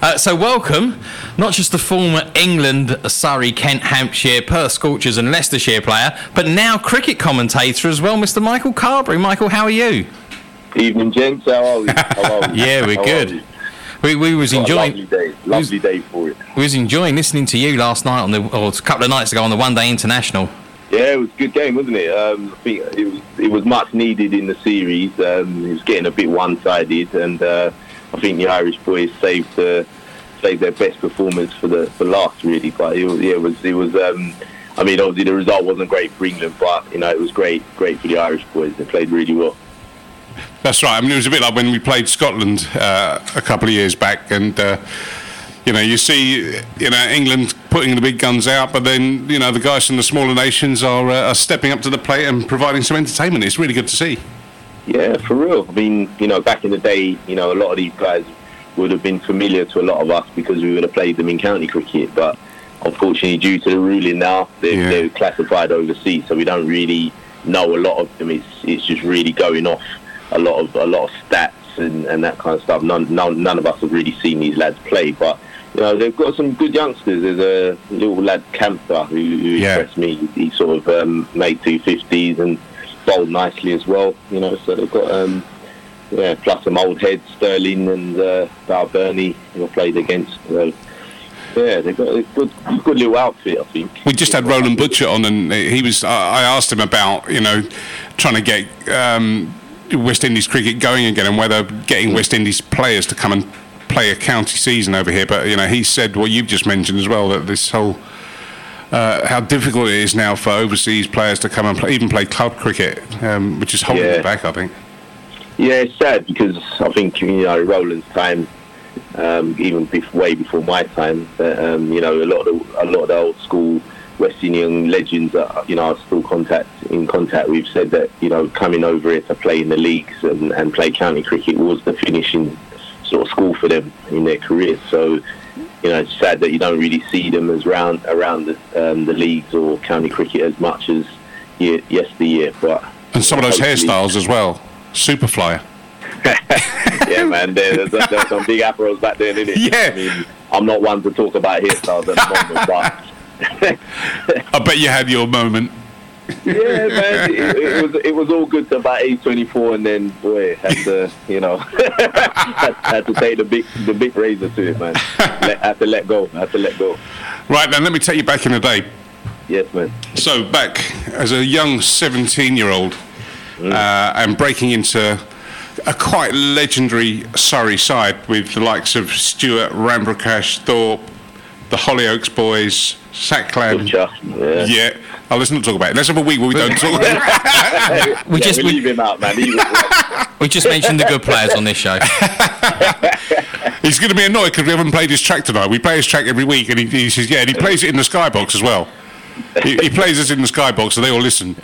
Uh, so, welcome, not just the former England, Surrey, Kent, Hampshire, Perth Scorchers, and Leicestershire player, but now cricket commentator as well, Mr. Michael Carberry. Michael, how are you? Evening, gents. How are we? How are we? yeah, we're How good. We, we was What enjoying lovely day. Lovely day for it. we was enjoying listening to you last night on the or a couple of nights ago on the One Day International. Yeah, it was a good game, wasn't it? Um, I think it was it was much needed in the series. Um, it was getting a bit one-sided, and uh, I think the Irish boys saved uh, saved their best performance for the for last, really. But it was, yeah, it was it was. Um, I mean, obviously the result wasn't great for England, but you know it was great, great for the Irish boys. They played really well. That's right. I mean, it was a bit like when we played Scotland uh, a couple of years back, and uh, you know, you see, you know, England putting the big guns out, but then you know the guys from the smaller nations are, uh, are stepping up to the plate and providing some entertainment. It's really good to see. Yeah, for real. I mean, you know, back in the day, you know, a lot of these guys would have been familiar to a lot of us because we would have played them in county cricket. But unfortunately, due to the ruling now, they're, Yeah. they're classified overseas, so we don't really know a lot of them. It's it's just really going off a lot of a lot of stats and, and that kind of stuff. None, none none of us have really seen these lads play, but. You know, they've got some good youngsters. There's a little lad, Campher, who, who Yeah. impressed me. He sort of um, made 250s and bowled nicely as well. You know, so they've got um, yeah, plus some old heads, Stirling and uh, Balbirnie, who I played against. So, yeah, they've got a good, good little outfit, I think. We just had Roland Butcher on, and he was. I asked him about you know trying to get um, West Indies cricket going again, and whether getting West Indies players to come and play a county season over here. But you know, he said what you've just mentioned as well that this whole. Uh, how difficult it is now for overseas players to come and play, even play club cricket, um, which is holding Yeah. it back, I think. Yeah, it's sad because I think you know Roland's time, um, even way before my time, that, um, you know a lot of the, a lot of the old school West Indian legends that you know I still contact in contact with said that you know coming over here to play in the leagues and, and play county cricket was the finishing sort of school for them in their careers. So. You know, it's sad that you don't really see them as round around the, um, the leagues or county cricket as much as ye- yesteryear. But And some of those hairstyles as well. Superflyer. yeah, man, there, there's, there's some big afros back there, isn't it? Yeah. I mean, I'm not one to talk about hairstyles at the moment, but I bet you had your moment. Yeah, man, it, it was it was all good to about age 24, and then boy, had to you know had, had to take the big the big razor to it, man. Let, had to let go. Had to let go. Right then, let me take you back in the day. Yes, man. So back as a young 17-year-old uh, and breaking into a quite legendary Surrey side with the likes of Stewart, Ramprakash, Thorpe, the Hollioakes boys, Saqlain. Butcher. Yeah. Yeah, oh, let's not talk about it. Let's have a week where we don't talk about it. We Yeah, just we we, leave him out, man. We just mentioned the good players on this show. He's going to be annoyed because we haven't played his track tonight. We play his track every week, and he, he says, yeah, and he plays it in the skybox as well. He, he plays us in the skybox, so they all listen.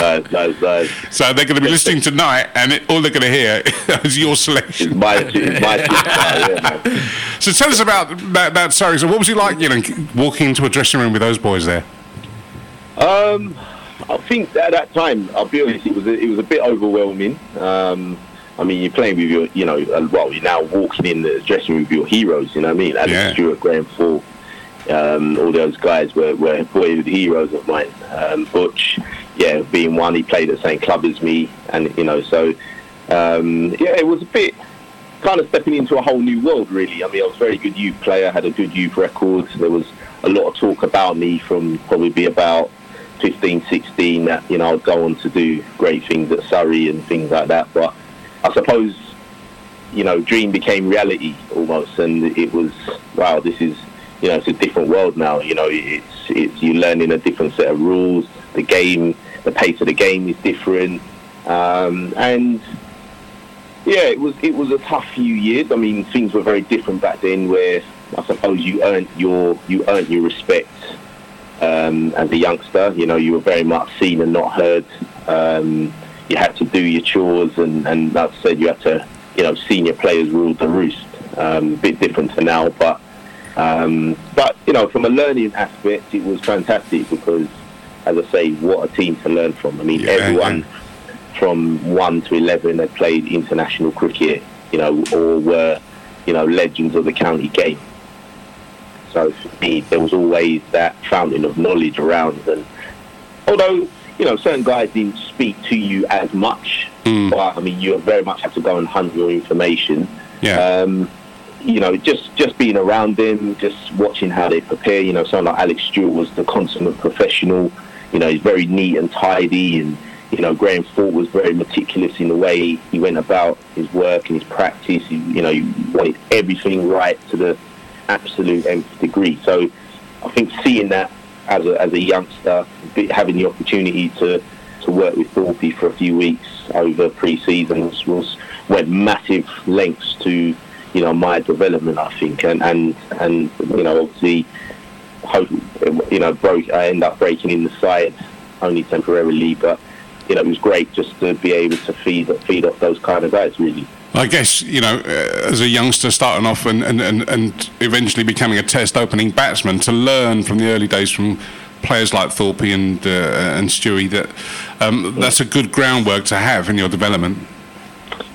nice, nice, nice. So they're going to be listening tonight, and it, all they're going to hear is your selection. It's my, it's my shit, yeah, man. So tell us about that, that Surrey. So what was it like, you know, walking into a dressing room with those boys there? Um, I think at that time, I'll be honest, it was a, it was a bit overwhelming. Um, I mean, you're playing with your, you know, uh, well, you're now walking in the dressing room with your heroes. You know what I mean? Adam Yeah. Stewart, Graham Ford, um, all those guys were, were boyhood heroes of mine. Um, Butch, yeah, being one, he played at the same club as me, and you know, so um, yeah, it was a bit kind of stepping into a whole new world, really. I mean, I was a very good youth player, had a good youth record. There was a lot of talk about me from probably about 15, 16 that, you know, I'd go on to do great things at Surrey and things like that. But I suppose, you know, dream became reality almost. And it was, wow, this is, you know, it's a different world now. You know, it's, it's you're learning a different set of rules. The game, the pace of the game is different. Um, and yeah, it was it was a tough few years. I mean, things were very different back then, where I suppose you earned your you earned your respect um, as a youngster. You know, you were very much seen and not heard. Um, you had to do your chores, and and I said, you had to you know senior players ruled the roost. Um, a bit different to now, but um, but you know, from a learning aspect, it was fantastic because, as I say, what a team to learn from. I mean, Yeah, everyone from one to eleven had played international cricket, you know, or were, you know, legends of the county game. So for me, there was always that fountain of knowledge around. And although, you know, certain guys didn't speak to you as much, Mm. but I mean, you very much had to go and hunt your information. Yeah. Um, you know, just just being around them, just watching how they prepare. You know, someone like Alex Stewart was the consummate professional. You know, he's very neat and tidy, and you know, Graham Ford was very meticulous in the way he went about his work and his practice. He, you know, he wanted everything right to the absolute nth degree. So, I think seeing that as a as a youngster, having the opportunity to to work with Thorpe for a few weeks over pre-seasons was, went massive lengths to you know my development I think and and and you know obviously you know broke I end up breaking in the side only temporarily but you know it was great just to be able to feed feed off those kind of guys really I guess you know, uh, as a youngster starting off and, and, and, and eventually becoming a test opening batsman, to learn from the early days from players like Thorpe and uh, and Stewie that um, that's a good groundwork to have in your development.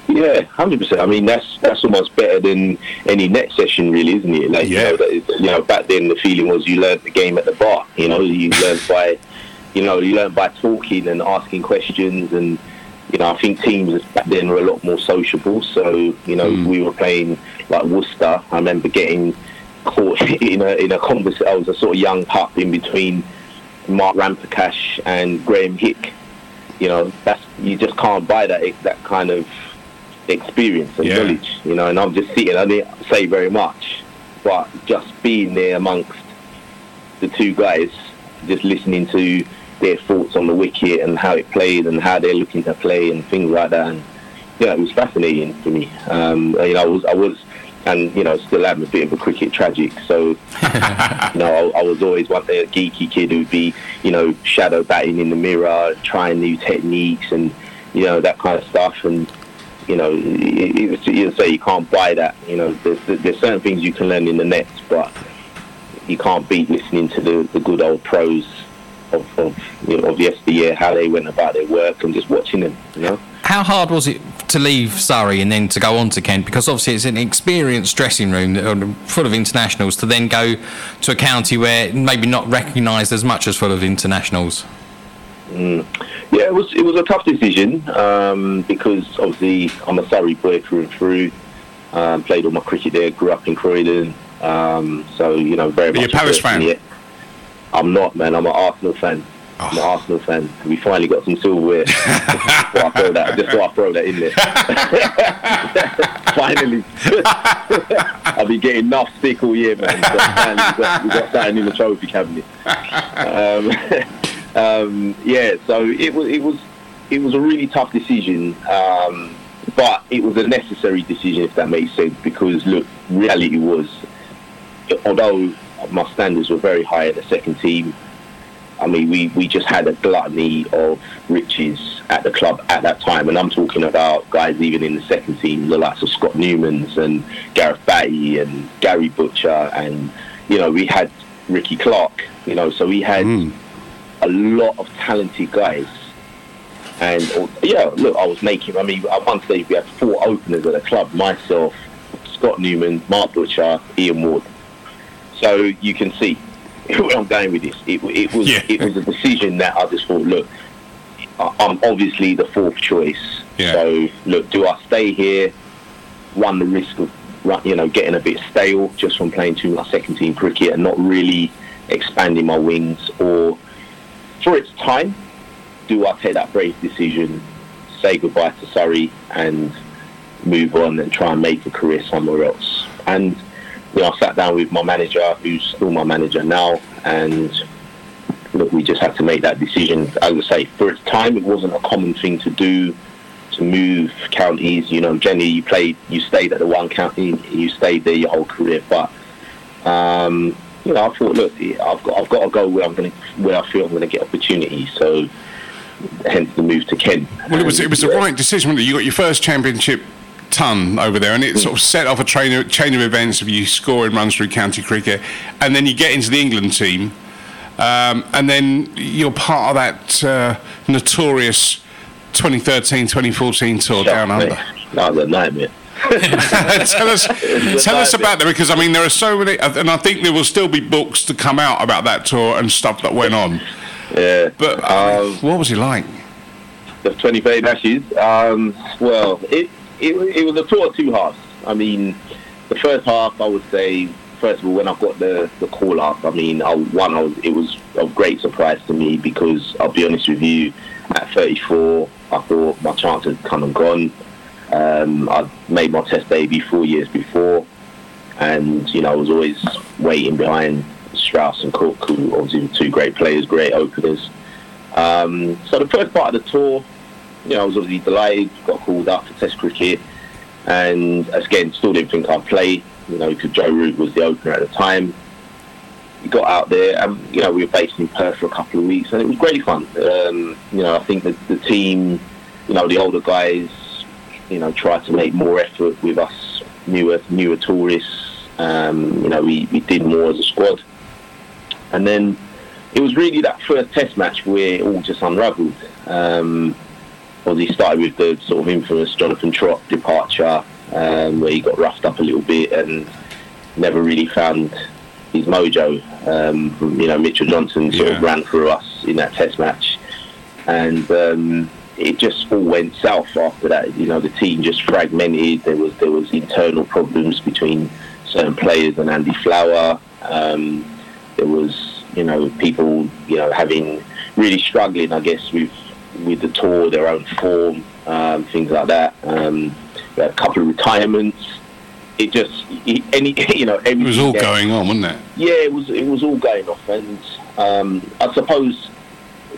Yeah, hundred percent. I mean, that's that's almost better than any net session, really, isn't it? Like, Yeah. you know, is- you know, back then the feeling was you learned the game at the bar. You know, you learned by, you know, you learned by talking and asking questions, and you know, I think teams back then were a lot more sociable. So, you know, hmm. we were playing like Worcester. I remember getting caught in a in a conversation. I was a sort of young pup in between Mark Ramprakash and Graham Hick. You know, that's you just can't buy that that kind of experience and Yeah. knowledge, you know, and I'm just sitting, I didn't say very much, but just being there amongst the two guys, just listening to their thoughts on the wicket and how it played and how they're looking to play and things like that. And, know, it was fascinating for me. Um, you know, I was, I was, and, you know, still am a bit of a cricket tragic. So, you know, I, I was always one the geeky kid who'd be, you know, shadow batting in the mirror, trying new techniques and, you know, that kind of stuff. And, you know, it, it, was- you say you can't buy that. You know, there's, there's certain things you can learn in the nets, but you can't beat listening to the, the good old pros of, of, you know, of yesteryear, how they went about their work and just watching them, you know. How hard was it to leave Surrey and then to go on to Kent? Because obviously it's an experienced dressing room full of internationals to then go to a county where maybe not recognised as much as full of internationals. Yeah, it was it was a tough decision um, because obviously I'm a Surrey boy through and through. Um, played all my cricket there, grew up in Croydon, um, so you know very Are you much. a Palace versed in fan? it. I'm not, man. I'm an Arsenal fan. I'm an Oh. Arsenal fan. We finally got some silverware. just thought I throw that. Just thought I throw that in there. finally, I've been getting enough stick all year, man. So finally we got, we got something in the trophy cabinet. Um, um, yeah, so it was it was it was a really tough decision, um, but it was a necessary decision if that makes sense. Because look, reality was, although my standards were very high at the second team, I mean we, we just had a gluttony of riches at the club at that time, and I'm talking about guys even in the second team, the likes of Scott Newmans and Gareth Batty and Gary Butcher, and you know we had Rikki Clarke, you know, so we had hmm. a lot of talented guys. And yeah, look, I was making. I mean, at one stage we had four openers at the club: myself, Scott Newman, Mark Butcher, Ian Ward. So you can see where I'm going with this. It, it was Yeah. it was a decision that I just thought, look, I'm obviously the fourth choice. Yeah. So look, do I stay here, run the risk of you know getting a bit stale just from playing too much second team cricket and not really expanding my wings, or for its time, do I take that brave decision, say goodbye to Surrey, and move on and try and make a career somewhere else? And you know, I sat down with my manager, who's still my manager now, and look, we just had to make that decision. I say, for its time, it wasn't a common thing to do to move counties. You know, generally you played, you stayed at the one county, you stayed there your whole career. But um, you know, I thought, look, I've got, I've got to go where I'm going where I feel I'm going to get opportunities. So, hence the move to Kent. Well, it was it was the right decision. It? You got your first championship ton over there, and it sort of set off a train of, chain of events of you scoring runs through county cricket, and then you get into the England team, um, and then you're part of that uh, notorious 2013-2014 tour Shock, down under. That was a nightmare. tell us, tell us about that because I mean there are so many, and I think there will still be books to come out about that tour and stuff that went on. Yeah. But Um, what was it like? the 28 matches. Um, well, it, it it was a tour of two halves. I mean, the first half, I would say, first of all, when I got the, the call up, I mean, I, one, I was, it was a great surprise to me because I'll be honest with you, at 34, I thought my chance had come and gone. Um, I'd made my test debut four years before, and you know, I was always waiting behind Strauss and Cook, who obviously were two great players, great openers. Um, so the first part of the tour, you know, I was obviously delighted, got called up for Test cricket, and again, still didn't think I'd play, you know, because Joe Root was the opener at the time. We got out there, and you know, we were based in Perth for a couple of weeks, and it was great fun. Um, you know, I think that the team, you know, the older guys, you know, tried to make more effort with us newer newer tourists. Um, you know, we, we did more as a squad, and then it was really that first Test match where it all just unravelled. Um, obviously started with the sort of infamous Jonathan Trott departure, um, where he got roughed up a little bit and never really found his mojo. Um, you know, Mitchell Johnson sort of ran through us in that Test match, and um, it just all went south after that. You know, the team just fragmented. There was there was internal problems between certain players and Andy Flower. Um, there was you know people you know having really struggling, I guess, with with the tour, their own form, um, things like that. Um, we had a couple of retirements. It just it, any you know It was all everything- going on, wasn't it? yeah, it was it was all going off, and um, I suppose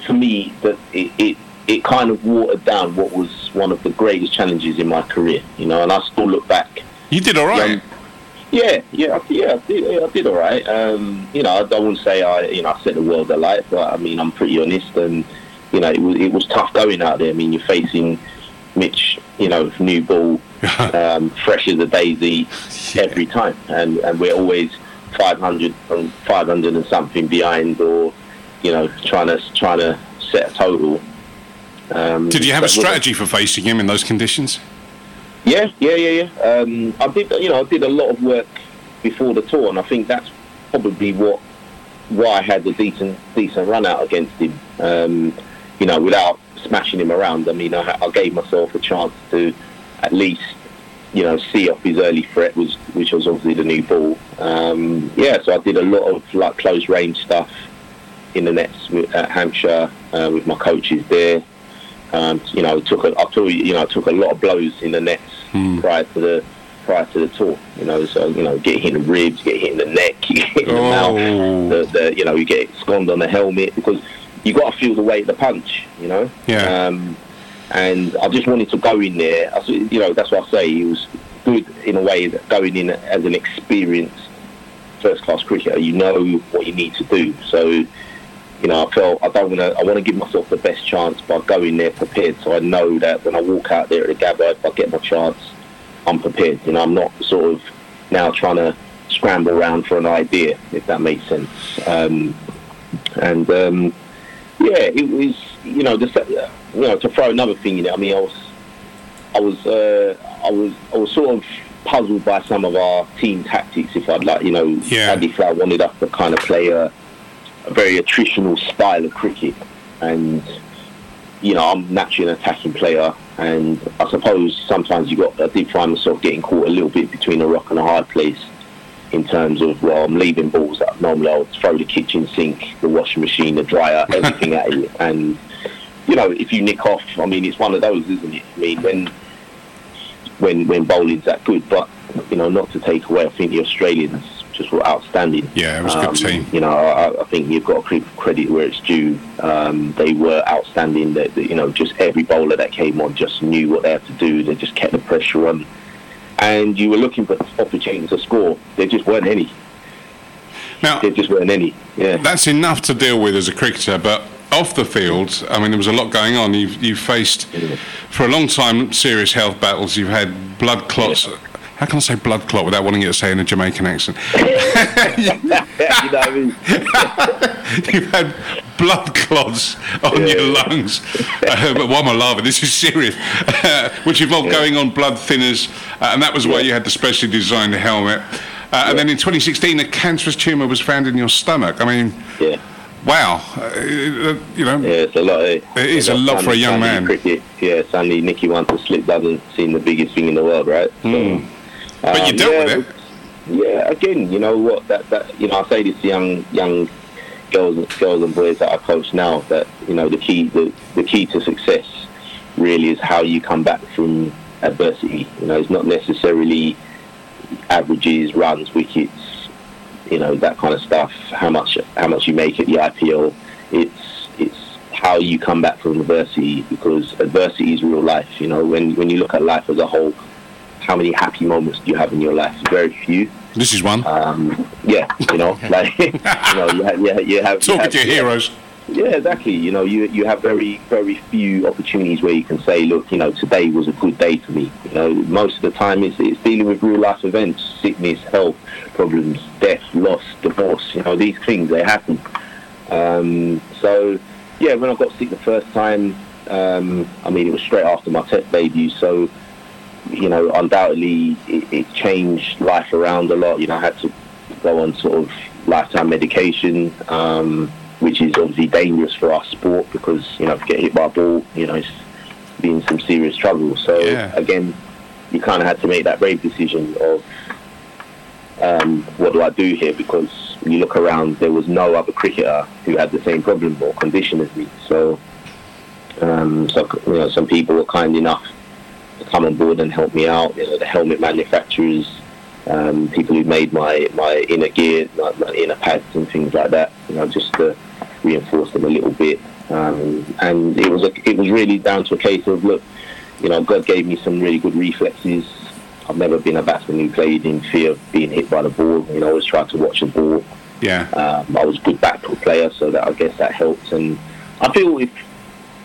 for me that it, it it kind of watered down what was one of the greatest challenges in my career, you know. And I still look back. You did all right. yeah, yeah, I, yeah, I did, yeah, I did all right. Um, you know, I, don't want to say I, you know, I set the world alight, but I mean, I'm pretty honest, and you know, it was it was tough going out there. I mean, you're facing Mitch, you know, new ball, um, fresh as a daisy every time, and and we're always 500 and 500 and something behind, or you know, trying to trying to set a total. Um, Did you have a strategy for facing him in those conditions? yeah, yeah, yeah, yeah. Um, I did, you know, I did a lot of work before the tour, and I think that's probably what why I had a decent decent run out against him. Um, you know, without smashing him around. I mean, I, I gave myself a chance to at least, you know, see off his early threat, was which was obviously the new ball. Um, yeah, so I did a lot of like close range stuff in the nets with, at Hampshire uh, with my coaches there. Um, you know, took a, I took you know, I took a lot of blows in the nets prior to the prior to the tour. You know, so you know, get hit in the ribs, get hit in the neck, get hit in the Oh. mouth. The, the, you know, you get sconed on the helmet because you got to feel the weight of the punch. You know. Yeah. Um, and I just wanted to go in there. I, you know, that's what I say. He was good in a way that going in as an experienced first class cricketer, you know what you need to do. So, you know, I felt I don't want to. I want to give myself the best chance by going there prepared, so I know that when I walk out there at the Gabba, if I get my chance, I'm prepared. You know, I'm not sort of now trying to scramble around for an idea, if that makes sense. Um, and um, yeah, it was. You know, just se- you know, to throw another thing in it. I mean, I was, I was, uh, I was, I was sort of puzzled by some of our team tactics. If I'd like, you know, Yeah. Andy Flower wanted us to kind of play a, a very attritional style of cricket, and you know, I'm naturally an attacking player, and I suppose sometimes you got. I did find myself getting caught a little bit between a rock and a hard place in terms of well, I'm leaving balls that normally I would throw the kitchen sink, the washing machine, the dryer, everything at it, and you know, if you nick off, I mean, it's one of those, isn't it? I mean, when when when bowling's that good, but you know, not to take away, I think the Australians just were outstanding. Yeah, it was a good Um, team. You know, I, I think you've got to credit where it's due. Um, they were outstanding. That, you know, just every bowler that came on just knew what they had to do. They just kept the pressure on, and you were looking for opportunities to score. There just weren't any. Now, There just weren't any. Yeah. that's enough to deal with as a cricketer, but off the field, I mean, there was a lot going on. You've, you've faced, for a long time, serious health battles. You've had blood clots. How can I say blood clot without wanting it to say in a Jamaican accent? you know what I mean? You've had blood clots on Yeah. your lungs. Uh, but why am I laughing? This is serious. Which involved going on blood thinners, uh, and that was why you had the specially designed helmet. Uh, And then in 2016, a cancerous tumour was found in your stomach. I mean, Yeah, wow. Uh, you know, yeah, it's a lot. eh? It is a lot for a young Sunday man. Cricket. Yeah, suddenly Nicky wants to slip doesn't seem the biggest thing in the world, right? So, Hmm. but you um, dealt yeah, with it. Yeah, again, you know what? That that you know, I say this to young young girls girls and boys that I coach now that you know the key the, the key to success really is how you come back from adversity. You know, it's not necessarily averages, runs, wickets, you know that kind of stuff. How much how much you make at the IPL. It's it's how you come back from adversity because adversity is real life. You know, when when you look at life as a whole, how many happy moments do you have in your life? Very few. This is one. Um, yeah, you know, like you know, you have, you have, you have you Talking have- to your heroes. yeah, exactly. You know, you you have very very few opportunities where you can say, look, you know, today was a good day for me. You know, most of the time it's, it's dealing with real life events, sickness, health problems, death, loss, divorce. You know, these things they happen. Um, so, yeah, when I got sick the first time, um, I mean, it was straight after my test debut, so you know, undoubtedly it, it changed life around a lot. You know, I had to go on sort of lifetime medication, um, which is obviously dangerous for our sport because, you know, if you get hit by a ball, you know, it's been some serious trouble. So, Yeah. again, you kind of had to make that brave decision of um, what do I do here? Because you look around, there was no other cricketer who had the same problem or condition as me. So, um, so you know, some people were kind enough come on board and help me out. You know, the helmet manufacturers, um, people who made my, my inner gear, like my inner pads and things like that. You know, just to reinforce them a little bit. Um, and it was a, it was really down to a case of look, you know, God gave me some really good reflexes. I've never been a batsman who played in fear of being hit by the ball. You know, I always tried to watch the ball. Yeah. Um, I was a good backdoor player, so that I guess that helped. And I feel if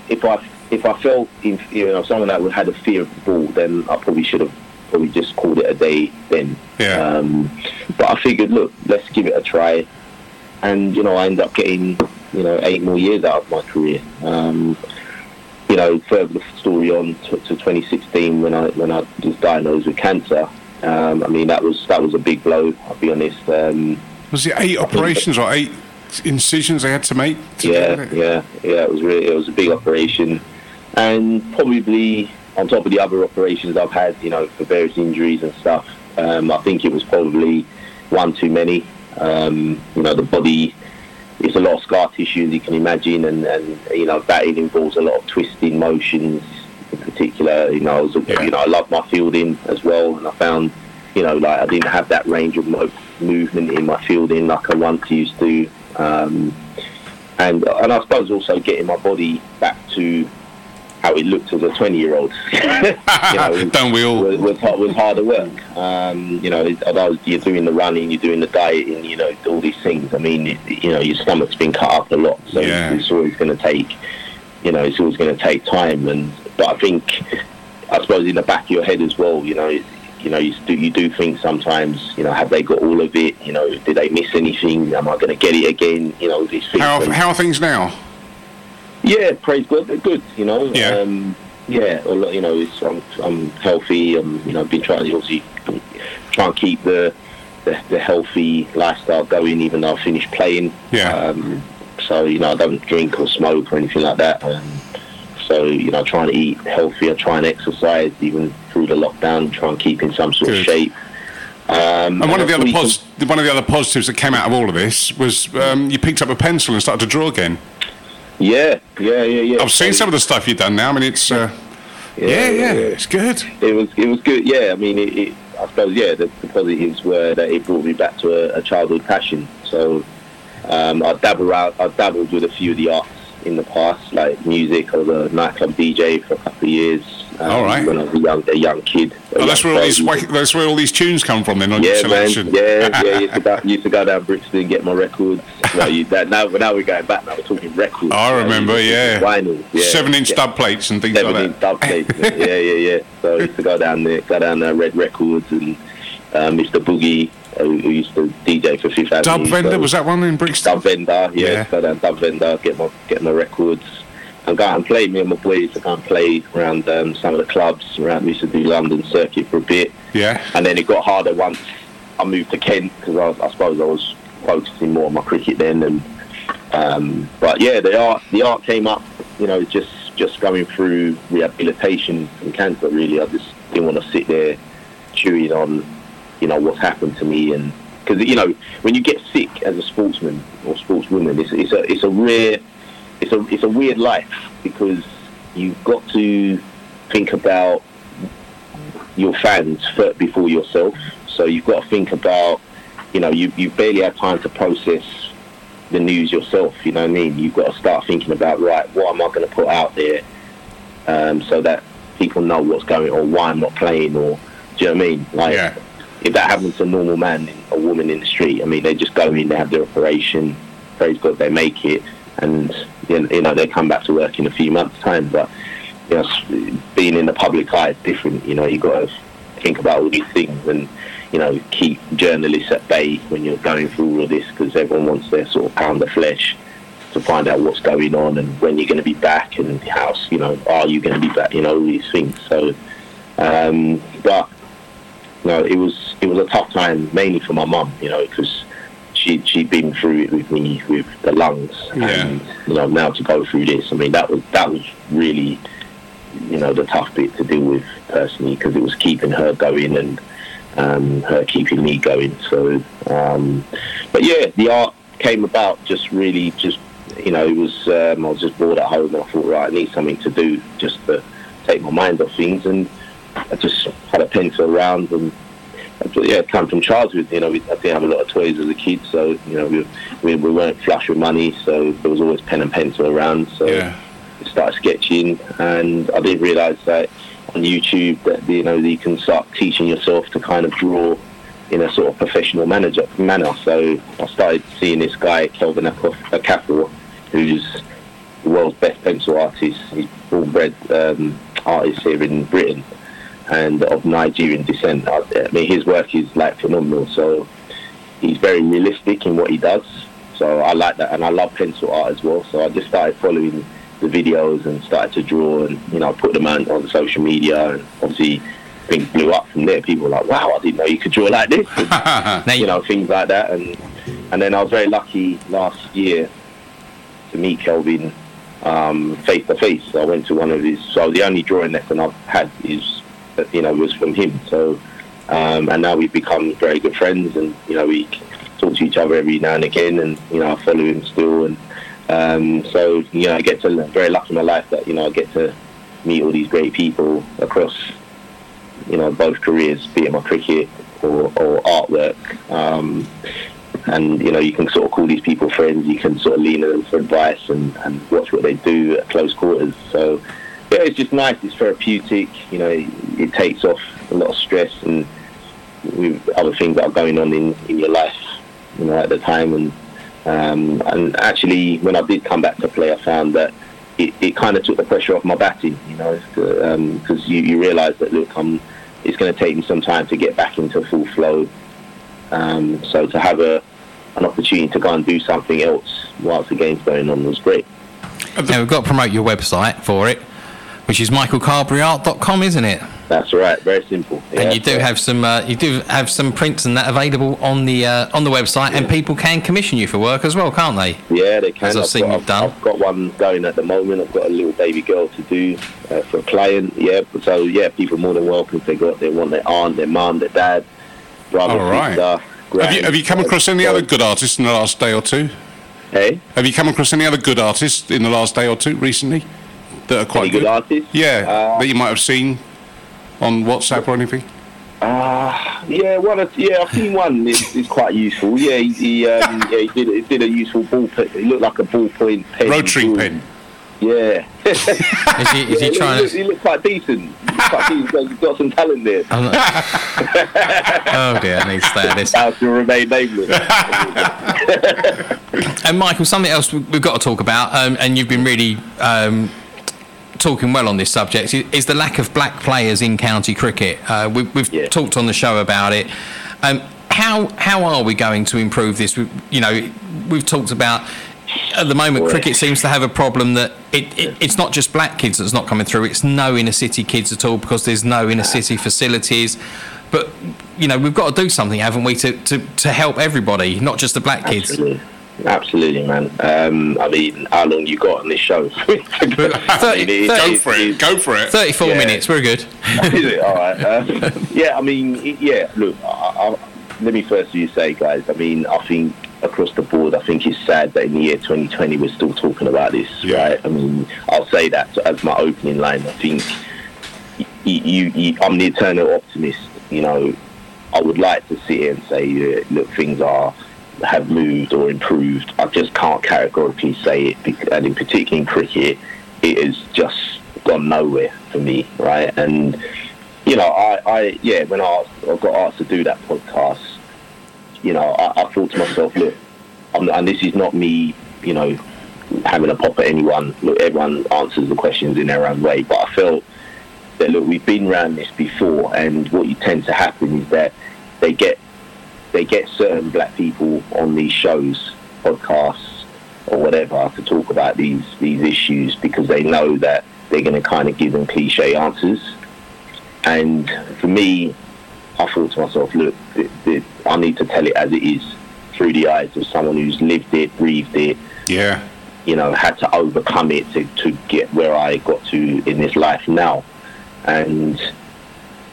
if I if I felt you know someone that had a fear of the ball, then I probably should have probably just called it a day then. Yeah. Um, but I figured, look, let's give it a try. And you know, I ended up getting you know eight more years out of my career. Um, you know, further the story on to, to 2016 when I when I was diagnosed with cancer. Um, I mean, that was that was a big blow. I'll be honest. Um, Was it eight operations or eight incisions they had to make? to yeah, yeah, yeah. It was really it was a big operation, and probably on top of the other operations I've had, you know, for various injuries and stuff. Um, I think it was probably one too many. Um, you know, the body is a lot of scar tissue, as you can imagine, and, and you know, batting involves a lot of twisting motions. In particular, you know, I was, Yeah. you know, I love my fielding as well, and I found, you know, like I didn't have that range of mo- movement in my fielding like I once used to. Um, and and I suppose also getting my body back to how it looked as a 20 year old. Don't we all? was, was, hard, was harder work. Um, you know, although you're doing the running, you're doing the dieting, you know, all these things. I mean, it, you know, your stomach's been cut up a lot, so Yeah. it's always going to take, you know, it's always going to take time. And but I think, I suppose in the back of your head as well, you know, it- you know, you do you do think sometimes, you know, have they got all of it? You know, did they miss anything? Am I going to get it again? You know, these things. How, how are things now? Yeah, praise God, they're good. You know, Yeah. um, yeah. Well, you know, it's, I'm, I'm healthy. I'm, you know, I've been trying to obviously try and keep the, the the healthy lifestyle going, even though I finished playing. Yeah. Um, so you know, I don't drink or smoke or anything like that. Um, so you know, trying to eat healthier, I try and exercise even through the lockdown. Try and keep in some sort Good. of shape. Um, And one of the other pos- one of the other positives that came out of all of this was um, you picked up a pencil and started to draw again. Yeah, yeah, yeah, yeah. I've seen some of the stuff you've done now. I mean, it's uh, yeah, yeah, it's good. it was it was good. Yeah, I mean, it, it, I suppose yeah, the, the positives were that it brought me back to a, a childhood passion. So um, I dabbled out, I dabbled with a few of the arts in the past, like music. I was a nightclub DJ for a couple of years. Um, All right. When I was a young a young kid. a Oh, that's young where all these that's where all these tunes come from. Then on your Yeah, man. Yeah, yeah. Used to, go, used to go down Brixton and get my records. No, you, that, now, now we're going back. Now we're talking records. I remember, you- yeah. vinyl. Yeah. Seven-inch Yeah dub plates and things seven like inch that. dub plates. yeah, yeah, yeah. So I used to go down there, go down there, Red Records, and uh, Mr. Boogie, uh, who used to DJ for 50 Avenue. Dub vendor so- was that one in Brixton? Dub vendor, yeah, Yeah. go down Dub vendor, get my get my records, and go out and play. Me and my boys to go and play around um, some of the clubs around. We used to do London circuit for a bit, Yeah. and then it got harder once I moved to Kent because I, I suppose I was focusing more on my cricket then. And um, but yeah, the art the art came up, you know, just just going through rehabilitation from cancer. Really, I just didn't want to sit there chewing on, you know, what's happened to me and because you know when you get sick as a sportsman or sportswoman, it's, it's a it's a rare it's a it's a weird life because you've got to think about your fans first before yourself. So you've got to think about, you know, you you barely have time to process the news yourself. You know what I mean? You've got to start thinking about right, what am I going to put out there, um, so that people know what's going or why I'm not playing or do you know what I mean? Like Yeah. if that happens to a normal man, a woman in the street, I mean, they just go in, they have their operation, praise God, they make it, and you know they come back to work in a few months' time. But you know, being in the public eye is different. You know, you got to think about all these things and you know keep journalists at bay when you're going through all of this because everyone wants their sort of pound of flesh to find out what's going on and when you're going to be back and how you know are you going to be back? You know all these things. So, um, but no, it was it was a tough time mainly for my mum, you know, because she she'd been through it with me with the lungs, Yeah. and you know now to go through this, I mean that was that was really you know the tough bit to deal with personally because it was keeping her going and um, her keeping me going. So, um, but yeah, the art came about just really just you know it was um, I was just bored at home and I thought right I need something to do just to take my mind off things and I just had a pencil around and yeah, come from childhood. You know, we, I didn't have a lot of toys as a kid, so you know we, we we weren't flush with money, so there was always pen and pencil around. So Yeah. I started sketching, and I didn't realise that on YouTube that you know you can start teaching yourself to kind of draw in a sort of professional manager manner. So I started seeing this guy Kelvin Okafor, who's the world's best pencil artist. He's born bred um, artist here in Britain and of Nigerian descent. I, I mean, his work is like phenomenal. So he's very realistic in what he does. So I like that, and I love pencil art as well. So I just started following the videos and started to draw, and you know, put them on, on social media, and obviously things blew up from there. People were like, "Wow, I didn't know you could draw like this," and, you know, things like that. And and then I was very lucky last year to meet Kelvin um, face to face. I went to one of his. So the only drawing lesson I've had is, you know, was from him. So, um, and now we've become very good friends, and you know, we talk to each other every now and again, and you know, I follow him still, and um, so you know, I get to very lucky in my life that you know I get to meet all these great people across, you know, both careers, be it my cricket or, or artwork. Um, and you know you can sort of call these people friends. You can sort of lean on them for advice and, and watch what they do at close quarters. So yeah, it's just nice. It's therapeutic. You know, it, it takes off a lot of stress and with other things that are going on in, in your life. You know, at the time and um, and actually when I did come back to play, I found that it, it kind of took the pressure off my batting. You know, because you, you realise that look, I'm, it's going to take me some time to get back into full flow. Um, so to have a an opportunity to go and do something else whilst the game's going on was great. now we've got to promote your website for it, which is michaelcarberryart.com, isn't it? That's right, very simple. and you do so- have some uh, you do have some prints and that available on the uh, on the website, and people can commission you for work as well, can't they? Yeah, they can. As I've seen got, you've done. I've got one going at the moment. I've got a little baby girl to do uh, for a client. Yeah, so yeah, people are more than welcome if they got they want their aunt, their mum, their dad, brother, All right. sister. Have you, have you come grand- across any so- other good artists in the last day or two? Hey, Have you come across any other good artists in the last day or two recently that are quite any good artists? Yeah, Uh, that you might have seen on WhatsApp or anything. Uh, yeah, one. Or, yeah, I've seen one. It's, it's quite useful. Yeah, he, he, um, yeah, he did, he did a useful ball. Pen. It looked like a ballpoint pen. Rotary Ooh. pen. Yeah. Is he, is yeah, he he, trying to? he looked quite decent. He looked quite decent. He's got some talent there. Not- oh dear, I need to stay at this. How to remain nameless. And Michael, something else we- we've got to talk about, um, and you've been really um, talking well on this subject, is the lack of black players in county cricket. Uh, we, we've Yeah. talked on the show about it. Um, how how are we going to improve this? We, you know, we've talked about at the moment, cricket seems to have a problem that it, it, it's not just black kids that's not coming through. It's no inner city kids at all because there's no inner city facilities. But you know, we've got to do something, haven't we, to, to, to help everybody, not just the black kids. Absolutely. Absolutely, man. Um, I mean, how long you got on this show? 30, go for it. Go for it. 34 yeah. minutes. We're good. Is it? All right. Uh, yeah, I mean, yeah, look, I, I, let me firstly say, guys, I mean, I think across the board, I think it's sad that in the year 2020 we're still talking about this, yeah. right? I mean, I'll say that as my opening line. I think you, you, you, I'm the eternal optimist. You know, I would like to sit here and say, yeah, look, things are have moved or improved. I just can't categorically say it, and in particular in cricket, it has just gone nowhere for me, right? And you know, I, I yeah, when I, I got asked to do that podcast, you know, I, I thought to myself, look, I'm, and this is not me, you know, having a pop at anyone. Look, everyone answers the questions in their own way, but I felt that look, we've been around this before, and what you tend to happen is that they get they get certain black people on these shows, podcasts, or whatever to talk about these these issues because they know that they're going to kind of give them cliche answers. And for me, I thought to myself, look, th- th- I need to tell it as it is through the eyes of someone who's lived it, breathed it. Yeah. You know, had to overcome it to, to get where I got to in this life now. And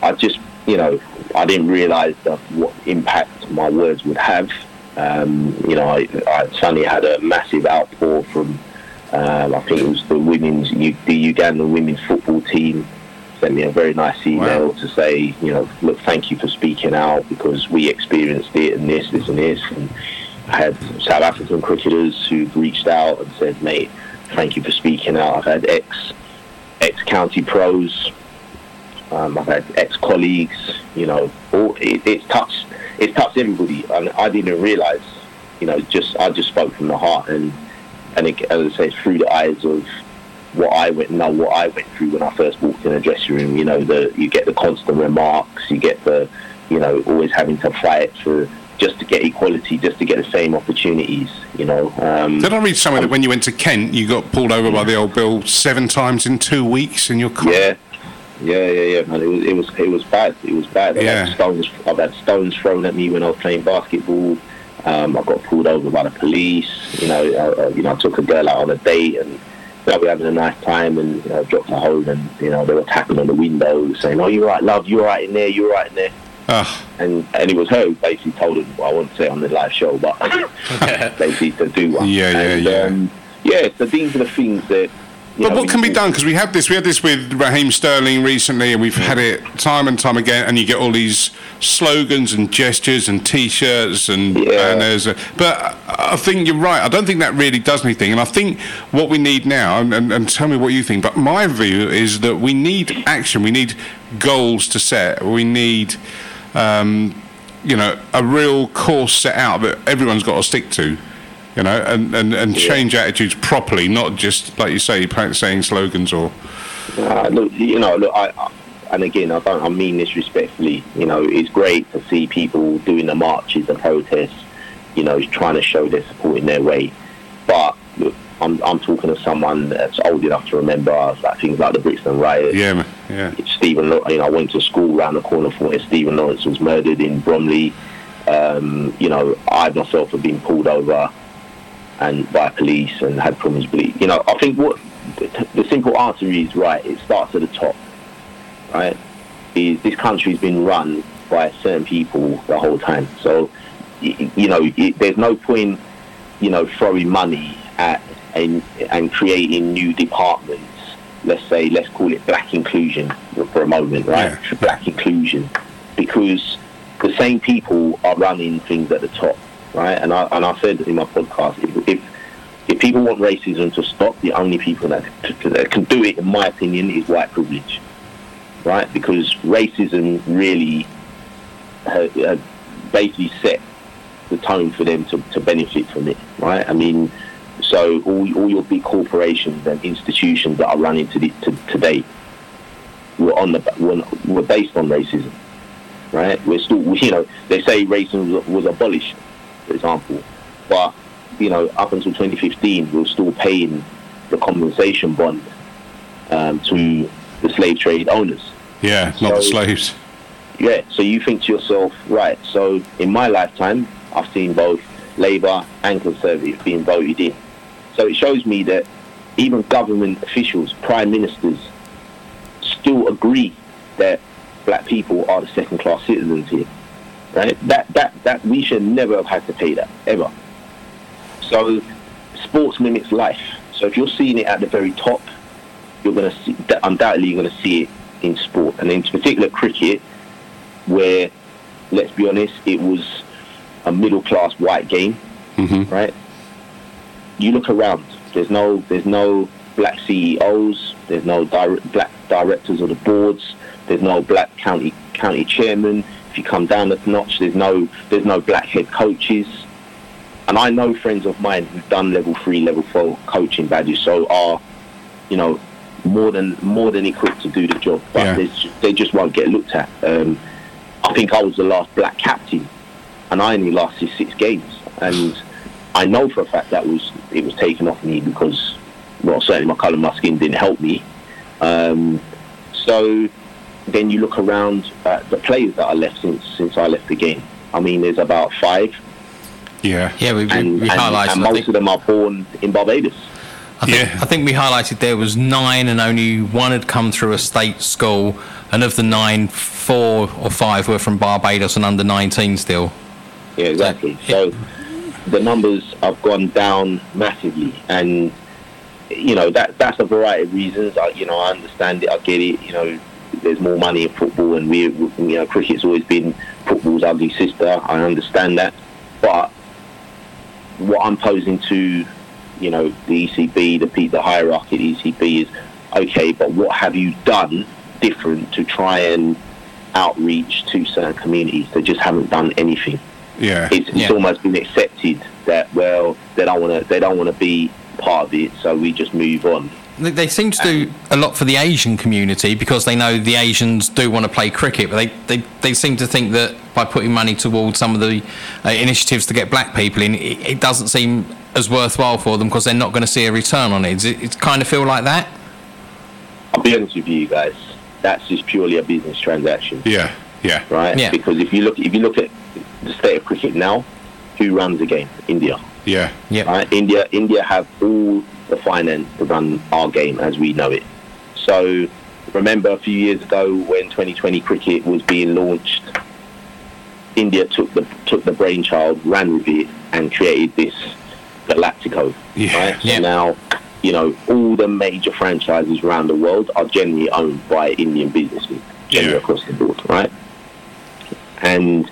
I just, you know, I didn't realise what impact my words would have. Um, you know, I, I, suddenly had a massive outpour from, um, I think it was the women's, the Ugandan women's football team sent me a very nice email wow. to say, you know, look, thank you for speaking out because we experienced it and this, this, and this. And I had South African cricketers who've reached out and said, mate, thank you for speaking out. I've had ex ex county pros, um, I've had ex colleagues. You know, all, it, it's touched it's touched everybody, and I didn't realise. You know, just I just spoke from the heart, and and it, as I say, through the eyes of what I went know what I went through when I first walked in a dressing room. You know, the you get the constant remarks, you get the, you know, always having to fight for just to get equality, just to get the same opportunities. You know. Um, Did I read somewhere that when you went to Kent, you got pulled over by the old bill seven times in two weeks in your car? Yeah. Yeah, yeah, yeah, man. It was, it was, it was bad. It was bad. I've yeah. had stones, I've had stones thrown at me when I was playing basketball. Um, I got pulled over by the police. You know, I, you know, I took a girl out on a date and they were having a nice time and you know, dropped her home and you know they were tapping on the window saying, "Oh, you're right, love. You're right in there. You're right in there." Oh. And and it was her who basically told him, well, I won't say on the live show, but basically to do one. Yeah, yeah, and, yeah. Um, yeah, so these are the things that but what can be done? Because we had this, we had this with Raheem Sterling recently, and we've had it time and time again. And you get all these slogans and gestures and T-shirts and yeah. banners. But I think you're right. I don't think that really does anything. And I think what we need now, and, and, and tell me what you think. But my view is that we need action. We need goals to set. We need. Um, you know, a real course set out that everyone's got to stick to you know, and, and, and change yeah. attitudes properly, not just like you say, saying slogans or. Uh, look, you know, look, I, I, and again, I don't, I mean this respectfully. You know, it's great to see people doing the marches and protests. You know, trying to show their support in their way, but look, I'm, I'm talking to someone that's old enough to remember like things like the Brixton riots. Yeah, man. yeah. Stephen, you know, I went to school around the corner from where Stephen Lawrence was murdered in Bromley. Um, you know, I myself have been pulled over and by police and had problems believe. You know, I think what the simple answer is right. It starts at the top, right? Is this country's been run by certain people the whole time. So, you know, there's no point, you know, throwing money at and and creating new departments. Let's say, let's call it black inclusion for a moment, right? Yeah. Black inclusion, because the same people are running things at the top right? And I and I said in my podcast, if if, if people want racism to stop, the only people that, to, that can do it, in my opinion, is white privilege, right? Because racism really has, basically set the tone for them to, to benefit from it, right? I mean, so all, all your big corporations and institutions that are running to, the, to today were on the were, were based on racism, right? We're still, you know, they say racism was abolished, for example, but you know, up until 2015, we were still paying the compensation bond um, to the slave trade owners. Yeah, not the slaves. Yeah, so you think to yourself, right, so in my lifetime, I've seen both Labour and Conservative being voted in. So it shows me that even government officials, prime ministers, still agree that black people are the second class citizens here. Right? That that that we should never have had to pay that, ever. So sports mimics life. So if you're seeing it at the very top, you're gonna see undoubtedly you're gonna see it in sport. And in particular cricket, where let's be honest, it was a middle class white game, mm-hmm. right? You look around. There's no there's no black CEOs. There's no dir- black directors of the boards. There's no black county county chairman. If you come down a notch, there's no there's no black head coaches. And I know friends of mine who've done level three, level four coaching badges, so are, you know, more than more than equipped to do the job, but Yeah. they just won't get looked at. Um, I think I was the last black captain, and I only lasted six games. And I know for a fact that was it was taken off me because, well, certainly my colour my skin didn't help me. Um, so then you look around at the players that are left since since I left the game. I mean, there's about five, Yeah. Yeah, we, we, and, we and, highlighted. and I most think, of them are born in Barbados. I think, Yeah. I think we highlighted there was nine, and only one had come through a state school, and of the nine, four or five were from Barbados and under 19 still. Yeah, exactly. Yeah. So the numbers have gone down massively, and you know that that's a variety of reasons. I, you know, I understand it. I get it. You know, there's more money in football, and we, we you know, cricket's always been football's ugly sister. I understand that, but what I'm posing to, you know, the ECB, the the hierarchy, of the ECB is okay. But what have you done different to try and outreach to certain communities? They just haven't done anything Yeah. it's, it's Yeah. almost been accepted that well they don't want to they don't want to be part of it so we just move on They, they seem to do a lot for the Asian community because they know the Asians do want to play cricket, but they, they, they seem to think that by putting money towards some of the uh, initiatives to get black people in, it, it doesn't seem as worthwhile for them because they're not going to see a return on it. Does it, it kind of feel like that? i'll be honest with you guys that's just purely a business transaction Yeah. Yeah. right Yeah. because if you look if you look at the state of cricket now who runs the game india Yeah. Yeah. right india india have all the finance to run our game as we know it so remember a few years ago when Twenty20 cricket was being launched india took the took the brainchild ran with it and created this galactico Yeah. right so Yeah. now you know all the major franchises around the world are generally owned by indian businessmen generally Yeah. across the board right and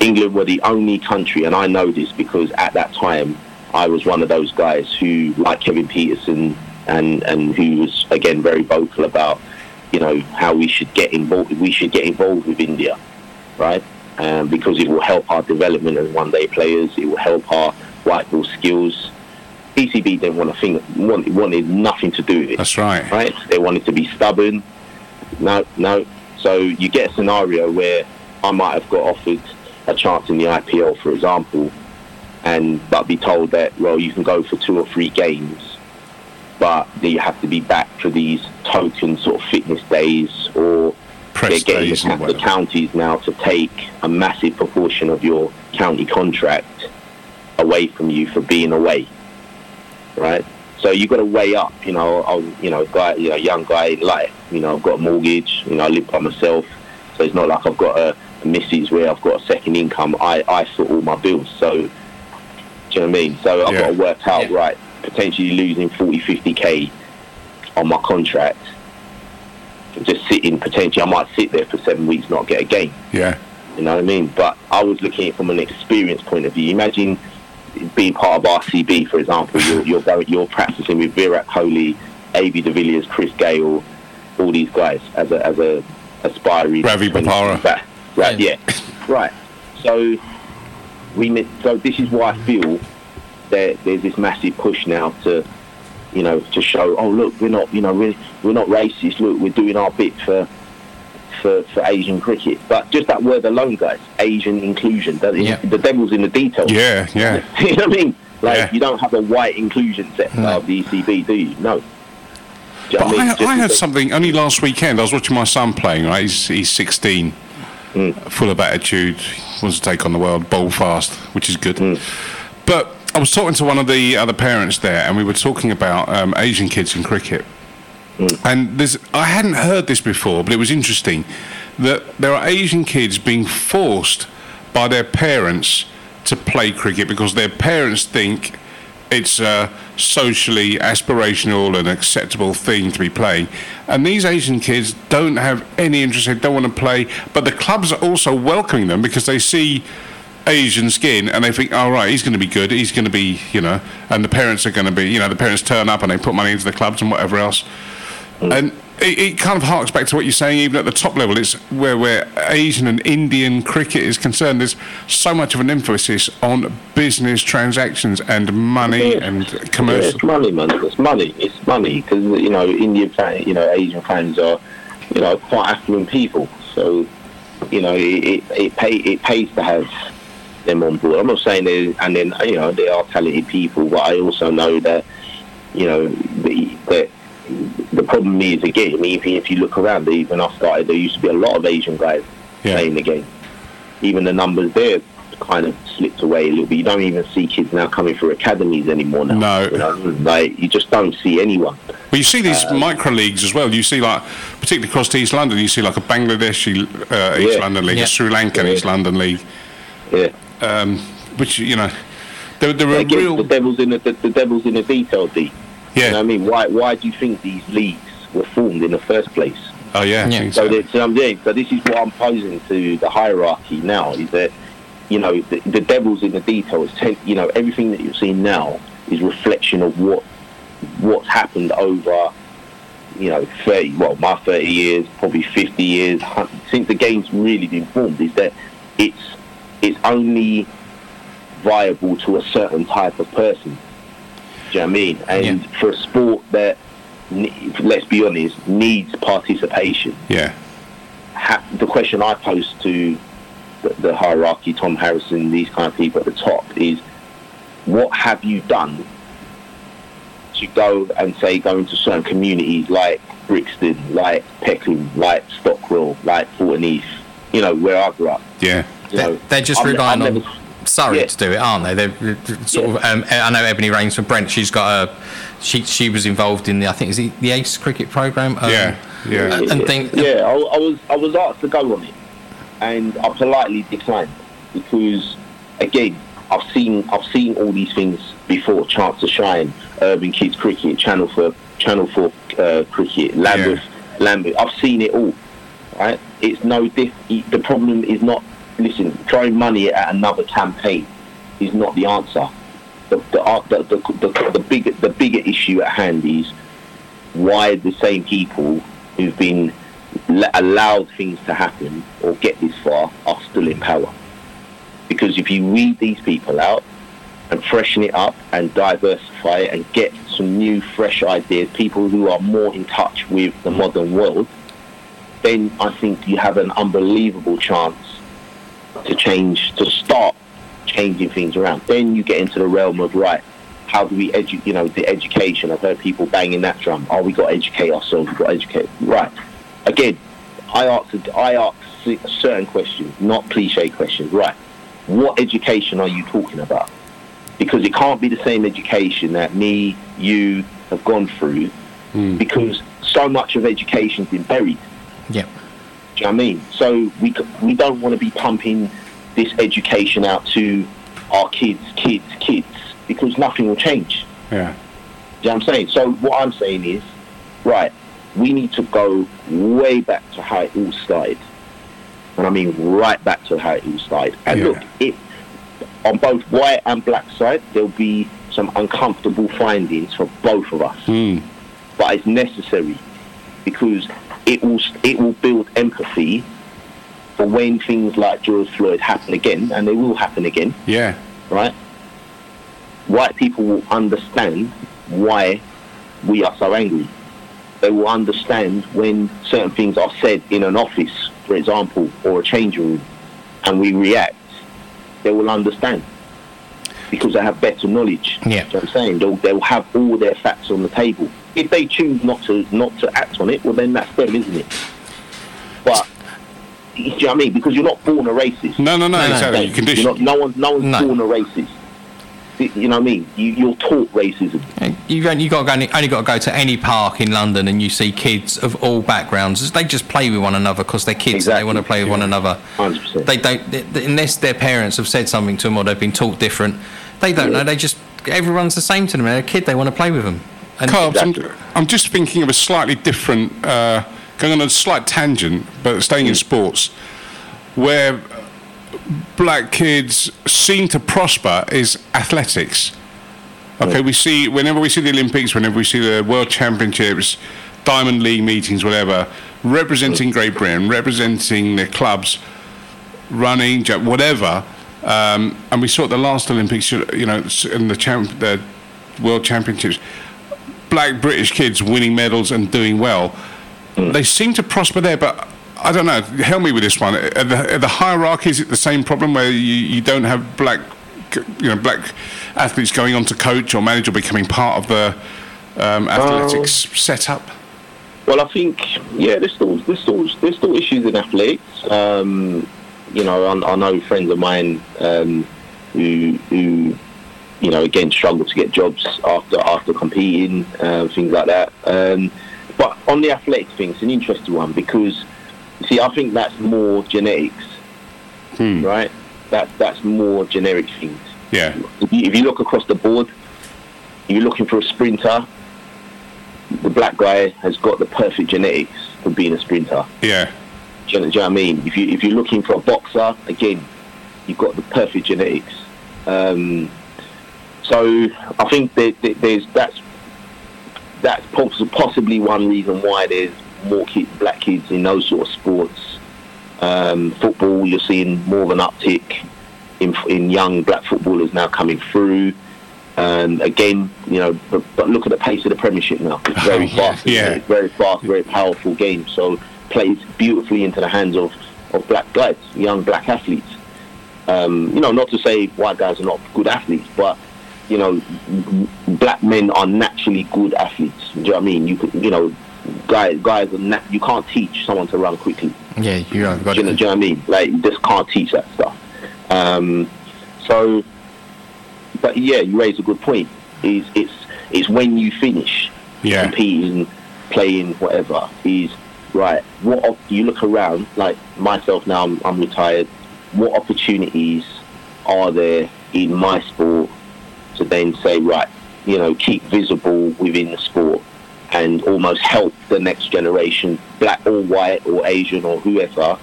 England were the only country, and I know this because at that time I was one of those guys who, like Kevin Pietersen, and and who was again very vocal about, you know, how we should get involved. We should get involved with India, right? Um, because it will help our development as one-day players. It will help our white ball skills. ECB didn't want to think, wanted, wanted nothing to do with it That's right. right? They wanted to be stubborn. No, no. So you get a scenario where I might have got offered a chance in the IPL, for example, and but be told that well you can go for two or three games, but you have to be back for these token sort of fitness days or Press they're getting the, the counties now to take a massive proportion of your county contract away from you for being away, right? So you've got to weigh up. You know, I, was, you know, guy, you know, young guy in life. You know, I've got a mortgage. You know, I live by myself, so it's not like I've got a, a missus where I've got a second income. I I sort all my bills. So, do you know what I mean? So I've Yeah. got to work out Yeah. right. Potentially losing 40, 50 k on my contract. Just sitting potentially, I might sit there for seven weeks, not get a game. Yeah. You know what I mean? But I was looking at it from an experience point of view. Imagine being part of RCB, for example. You're you're, going, you're practicing with Virat Kohli, AB de Villiers, Chris Gayle, all these guys as a as a aspiring. Ravi Bopara. Ba- Right, yeah, right. So we so this is why I feel that there's this massive push now to you know to show oh look we're not you know we're we're not racist look we're doing our bit for for, for Asian cricket. But just that word alone, guys, Asian inclusion. That is, Yeah. The devil's in the details. Yeah, yeah. you know what I mean? Like Yeah. you don't have a white inclusion sector of the ECB, do you? No. Do you But I, mean? I Just heard something only last weekend. I was watching my son playing. Right, he's he's 16, Mm. full of attitude, wants to take on the world, bowl fast, which is good. Mm. But I was talking to one of the other parents there, and we were talking about um, Asian kids in cricket. Mm. And there's, I hadn't heard this before, but it was interesting that there are Asian kids being forced by their parents to play cricket because their parents think it's a socially aspirational and acceptable thing to be playing. And these Asian kids don't have any interest, they don't want to play, but the clubs are also welcoming them because they see Asian skin and they think, all right, he's going to be good, he's going to be, you know, and the parents are going to be, you know, the parents turn up and they put money into the clubs and whatever else. Mm. And it, it kind of harks back to what you're saying, even at the top level. It's where, where Asian and Indian cricket is concerned. There's so much of an emphasis on business transactions and money and commercial. it's money, man. It's money. It's money because you know Indian fan, you know Asian fans are, you know, quite affluent people. So, you know, it it, it pay it pays to have them on board. I'm not saying they and then you know they are talented people, but I also know that you know that the problem is again, even if you look around, even I started, there used to be a lot of Asian guys Yeah. playing the game. Even the numbers there kind of slipped away a little bit. You don't even see kids now coming through academies anymore now. No. You know, like you just don't see anyone. Well, you see these micro leagues as well. You see, like, particularly across to East London, you see like a Bangladeshi uh, East Yeah. London League, Yeah. a Sri Lankan Yeah. East London League, Yeah. um, which, you know, there, there are Again, real. the devil's in the, the, the devil's in the detail, D. You know what I mean? Why why do you think these leagues were formed in the first place? Oh, yeah. Yeah. So, so. that, so, I'm saying, so this is what I'm posing to the hierarchy now is that you know the, the devil's in the details. Take you know everything that you're seeing now is reflection of what what's happened over you know 30 well my 30 years probably 50 years since the game's really been formed is that it's it's only viable to a certain type of person. Do you know what I mean? And for a sport that, let's be honest, needs participation, Yeah. ha- the question I pose to the, the hierarchy, Tom Harrison, these kind of people at the top, is what have you done to go and say go into certain communities like Brixton, like Peckham, like Stockwell, like Fulton East, you know, where I grew up. Yeah. You They're, know, they're just I've- relying I've on never- Surrey Yeah. to do it, aren't they? They're, they're sort of. Um, I know Ebony Rainford-Brent. She's got a. She she was involved in the I think is it the ACE cricket program. Um, Yeah. Yeah. And think. yeah, I, I was I was asked to go on it, and I politely declined because, again, I've seen I've seen all these things before. Chance to Shine, Urban Kids Cricket, Channel for Channel for uh, Cricket, Lambeth, Lambeth. I've seen it all. Right? It's no diff. The problem is not. Listen, throwing money at another campaign is not the answer. The the uh, the, the, the, the bigger the bigger issue at hand is why the same people who've been allowed things to happen or get this far are still in power. Because if you weed these people out and freshen it up and diversify it and get some new, fresh ideas, people who are more in touch with the modern world, then I think you have an unbelievable chance to change, to start changing things around. Then you get into the realm of right. How do we edu- you know, the education? I've heard people banging that drum. Oh, we got to educate ourselves. We got to educate. Right. Again, I ask, I ask certain questions, not cliche questions. Right. What education are you talking about? Because it can't be the same education that me, you have gone through, hmm. because so much of education's been buried. Yeah. You know I mean? So we we don't want to be pumping this education out to our kids, kids, kids, because nothing will change. Yeah. Do you know what I'm saying? So what I'm saying is, right, we need to go way back to how it all started. And I mean right back to how it all started. And Yeah. look, it on both white and black side, there'll be some uncomfortable findings for both of us. Mm. But it's necessary because it will it will build empathy for when things like George Floyd happen again, and they will happen again Yeah. right? White people will understand why we are so angry. they will understand when certain things are said in an office, for example, or a change room, and we react. They will understand because they have better knowledge. Yeah. You know what I'm saying they'll, they'll have all their facts on the table. If they choose not to not to act on it, well then that's them, isn't it? But do you know what I mean? Because you're not born a racist. No, no, no, No, no, exactly. You're condition. not, no one, no one's No. born a racist. You know what I mean? You, you're taught racism. Uh, you only got to go, only got to go to any park in London and you see kids of all backgrounds. They just play with one another because they're kids. and They want to play with one another. 100%. They don't they- they- unless their parents have said something to them or they've been taught different. They don't know. They just everyone's the same to them. They're a kid. They want to play with them. Exactly. I'm, I'm just thinking of a slightly different, uh, going on a slight tangent, but staying in sports, where black kids seem to prosper is athletics. Okay, we see whenever we see the Olympics, whenever we see the World Championships, Diamond League meetings, whatever, representing Great Britain, representing their clubs, running, whatever. Um, and we saw at the last Olympics, you know, in the, champ- the World Championships, black British kids winning medals and doing well. They seem to prosper there, but I don't know. Help me with this one. Are the, are the hierarchy is it the same problem where you, you don't have black, you know, black athletes going on to coach or manage or becoming part of the um, athletics setup? Well, I think yeah, there's still there's still there's still issues in athletics. Um, you know, I, I know friends of mine um, who who you know again struggle to get jobs after after competing, uh, things like that. Um, but on the athletic thing, it's an interesting one because see, I think that's more genetics, right? That that's more generic things. Yeah, If you, if you look across the board, you're looking for a sprinter, the black guy has got the perfect genetics for being a sprinter. yeah, Do you, know, do you know what I mean? If you if you're looking for a boxer, again, you've got the perfect genetics. Um, so I think that, that there's that's that's poss- possibly one reason why there's more kid, black kids in those sort of sports. Um, football, you're seeing more of an uptick in in young black footballers now coming through. Um, again, you know, but, but look at the pace of the Premiership now. It's very Oh, fast. yeah. It's very fast, very powerful game. So plays beautifully into the hands of, of black guys, young black athletes. Um, you know, not to say white guys are not good athletes, but you know, black men are naturally good athletes. Do you know what I mean? You could, you know, guys, guys are nat- you can't teach someone to run quickly. yeah, you have got Do you, know, do you know what I mean? Like, you just can't teach that stuff. Um, so, but yeah, you raise a good point. Is it's it's when you finish Yeah. competing, playing, whatever. Is right. What op- you look around, like myself now, I'm, I'm retired. What opportunities are there in my sport to then say, right, you know, keep visible within the sport and almost help the next generation, black or white or Asian or whoever,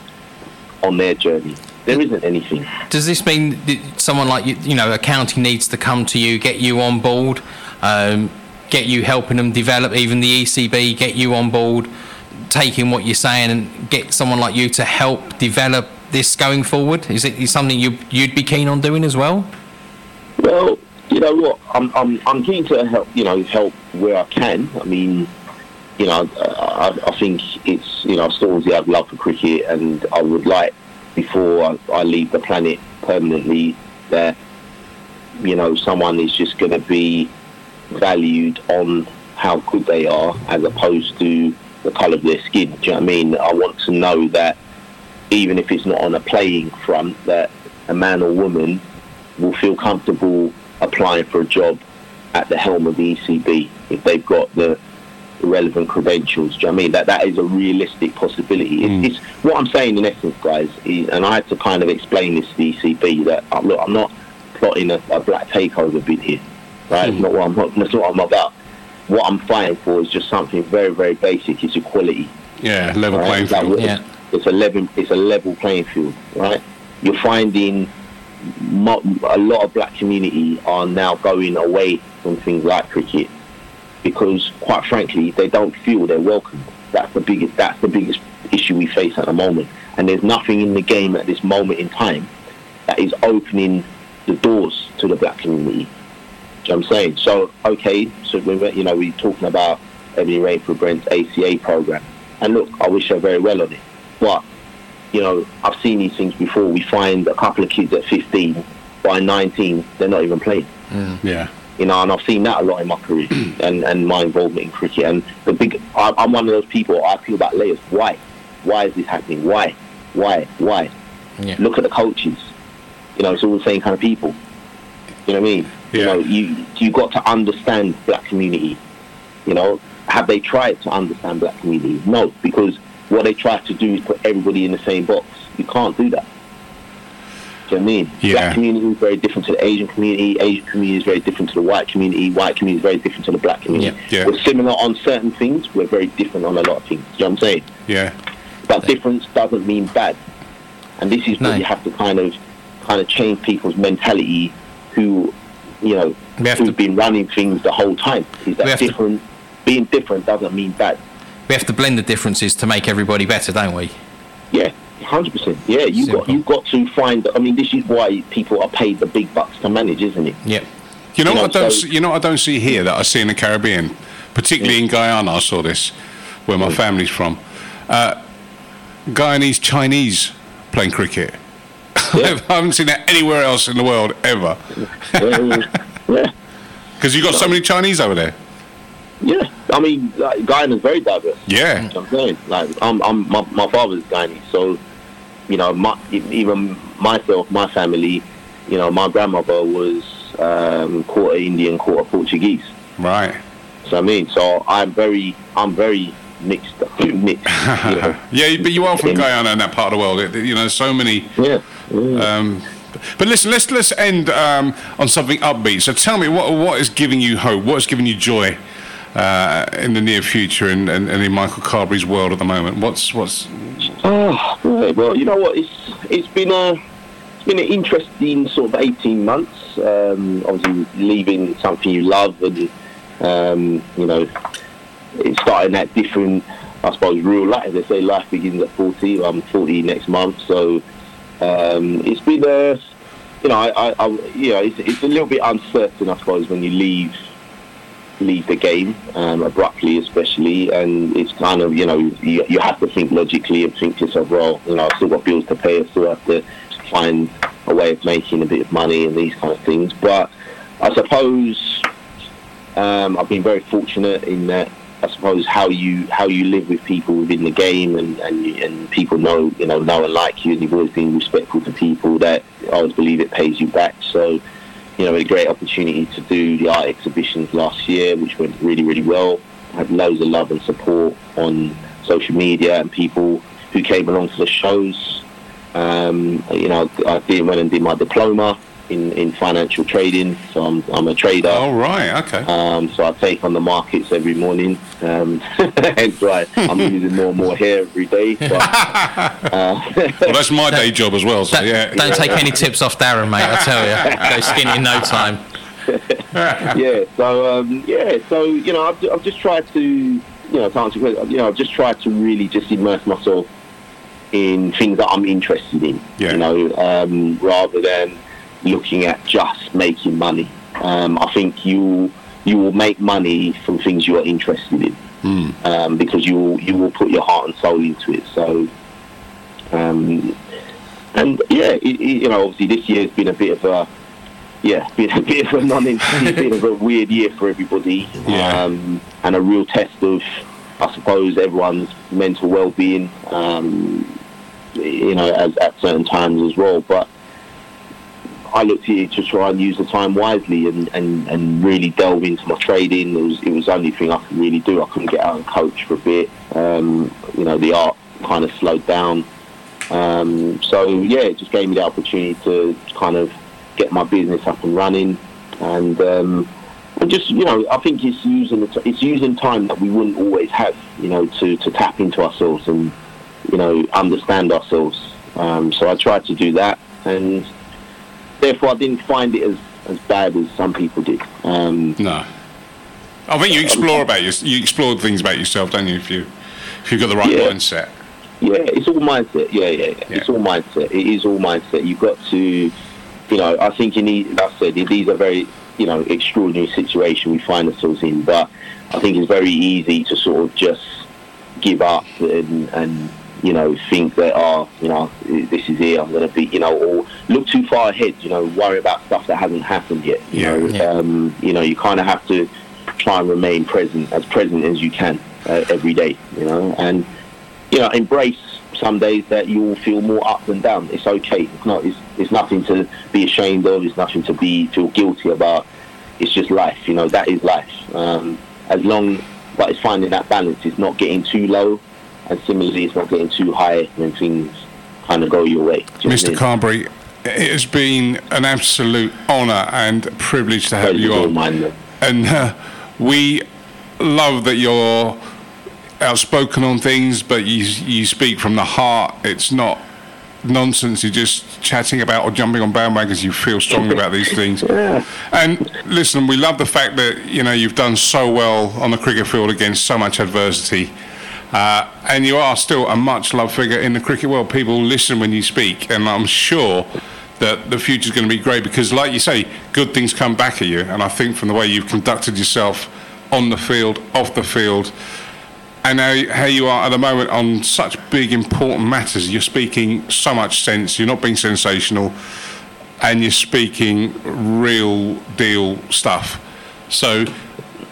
on their journey. There isn't anything. Does this mean that someone like you, you know, a county needs to come to you, get you on board, um, get you helping them develop, even the ECB, get you on board, taking what you're saying and get someone like you to help develop this going forward? Is it something you, you'd be keen on doing as well? Well, you know what? I'm I'm I'm keen to help. You know, help where I can. I mean, you know, I, I think it's you know, I still obviously have love for cricket, and I would like before I, I leave the planet permanently that you know someone is just going to be valued on how good they are as opposed to the colour of their skin. Do you know what I mean? I want to know that even if it's not on a playing front, that a man or woman will feel comfortable applying for a job at the helm of the ECB if they've got the relevant credentials. Do you know what I mean? That that is a realistic possibility. It's, it's what I'm saying in essence, guys. Is, and I had to kind of explain this to the ECB that uh, look, I'm not plotting a, a black takeover bid here, right? It's not what I'm. not, That's not what I'm about. What I'm fighting for is just something very, very basic. It's equality. yeah, level Right? playing Like, field. it's- Yeah. It's a level. It's a level playing field, right? You're finding mo- a lot of black community are now going away from things like cricket because, quite frankly, they don't feel they're welcome. That's the biggest. That's the biggest issue we face at the moment. And there's nothing in the game at this moment in time that is opening the doors to the black community. You know what I'm saying? So, okay, so we, you know, we're talking about Ebony Rainford-Brent's ACA program. And look, I wish her very well on it. But, you know, I've seen these things before. We find a couple of kids at 15, by 19, they're not even playing. Mm. Yeah. You know, and I've seen that a lot in my career and, and my involvement in cricket. And the big, I, I'm one of those people, I feel about layers. Why? Why is this happening? Why? Why? Why? Yeah. Look at the coaches. You know, it's all the same kind of people. You know what I mean? You Yeah. know, you you got to understand black community. You know, have they tried to understand black community? No, because what they try to do is put everybody in the same box. You can't do that. Do you know what I mean? Yeah. Black community is very different to the Asian community. Asian community is very different to the white community. White community is very different to the black community. Yeah. Yeah. We're similar on certain things. We're very different on a lot of things. Do you know what I'm saying? Yeah. But difference doesn't mean bad. And this is No. what you have to kind of kind of change people's mentality who you know who've to- been running things the whole time. Is that have to- different being different doesn't mean bad. We have to blend the differences to make everybody better, don't we? Yeah, hundred percent. Yeah, you got Simple. you got to find I mean this is why people are paid the big bucks to manage, isn't it? Yeah. You know You what I don't so- see, you know what I don't see here that I see in the Caribbean, particularly in Guyana. I saw this where my family's from. Uh, Guyanese Chinese playing cricket. Yeah. I haven't seen that anywhere else in the world ever. yeah, yeah. Because you got so many Chinese over there. Yeah, I mean, like, is very diverse. Yeah. You know I'm saying, like, I'm, I'm, my, my father's Guyanese, so you know, my, even myself, my family, you know, my grandmother was um, quarter Indian, quarter Portuguese. Right. So I mean, so I'm very, I'm very mixed, mixed. You know? Yeah, but you are from Guyana and that part of the world. You know, so many. yeah. Um, but listen, let's let's end um, on something upbeat. So tell me, what what is giving you hope? What is giving you joy uh, in the near future and, and, and in Michael Carberry's world at the moment? What's what's Oh, well, you know what? It's it's been a it's been an interesting sort of eighteen months. Um, obviously, leaving something you love, and um, you know, it's starting at different. I suppose real life. They say life begins at forty. I'm forty next month, so um, it's been a. You know, I, I, I you know, it's, it's a little bit uncertain, I suppose, when you leave leave the game um, abruptly, especially, and it's kind of you know you, you have to think logically and think to yourself, well, you know, I've still got bills to pay, I still have to find a way of making a bit of money and these kind of things. But I suppose um, I've been very fortunate in that. I suppose how you how you live with people within the game and, and and people know you know know and like you and you've always been respectful to people that I always believe it pays you back. So you know, a great opportunity to do the art exhibitions last year, which went really, really well. Had loads of love and support on social media and people who came along to the shows. Um, you know, I did went and did my diploma in, in financial trading, so I'm, I'm a trader. oh right, okay. Um, so I take on the markets every morning. Um, hence why I'm losing more and more hair every day. But, uh, well, that's my day job as well. So Don't, yeah. don't take any tips off Darren, mate. I tell you, go skinny in no time. yeah. So um, yeah. So you know, I've, I've just tried to you know, to answer your question, you know, I've just tried to really just immerse myself in things that I'm interested in. Yeah. You know, um, rather than looking at just making money. Um, I think you you will make money from things you are interested in. Um, because you will, you will put your heart and soul into it. So, um, and yeah, it, it, you know, obviously this year has been a bit of a yeah, been a bit of a non bit of a weird year for everybody, Yeah. um, and a real test of, I suppose, everyone's mental well-being. Um, you know, as at certain times as well. But I looked at it to try and use the time wisely and, and, and really delve into my trading. It was it was the only thing I could really do. I couldn't get out and coach for a bit. Um, you know, the art kind of slowed down. Um, so yeah, it just gave me the opportunity to kind of get my business up and running, and um, and just you know, I think it's using t- it's using time that we wouldn't always have, you know, to, to tap into ourselves and you know understand ourselves. Um, so I tried to do that, and therefore I didn't find it as, as bad as some people did. Um, No. I think you explore about your, you explore things about yourself, don't you? If you if you've got the right Yeah. mindset. Yeah, it's all mindset. Yeah, yeah, yeah. Yeah. It's all mindset. It is all mindset. You've got to, you know, I think you need. like I said, these are very, you know, extraordinary situation we find ourselves in. But I think it's very easy to sort of just give up and, and you know, think that, oh, you know, this is it, I'm going to be, you know, or look too far ahead, you know, worry about stuff that hasn't happened yet. You Yeah. know, Yeah. Um, you know, you kind of have to try and remain present, as present as you can uh, every day, you know, and, you know, embrace some days that you will feel more up and down. It's okay. It's not, it's, it's nothing to be ashamed of. It's nothing to be, feel guilty about. It's just life, you know, that is life. Um, as long, but it's finding that balance. It's not getting too low and similarly it's not getting too high when things kind of go your way. You know what I Mr. Carberry, it has been an absolute honour and privilege to have you on. mine. And uh, we love that you're outspoken on things, but you you speak from the heart. It's not nonsense. You're just chatting about or jumping on bandwagons. You feel strongly about these things. Yeah. And listen, we love the fact that you know you've done so well on the cricket field against so much adversity. Uh, and you are still a much loved figure in the cricket world. People listen when you speak, and I'm sure that the future is going to be great because, like you say, good things come back at you. And I think from the way you've conducted yourself on the field, off the field, and how, how you are at the moment on such big, important matters, you're speaking so much sense. You're not being sensational, and you're speaking real deal stuff. So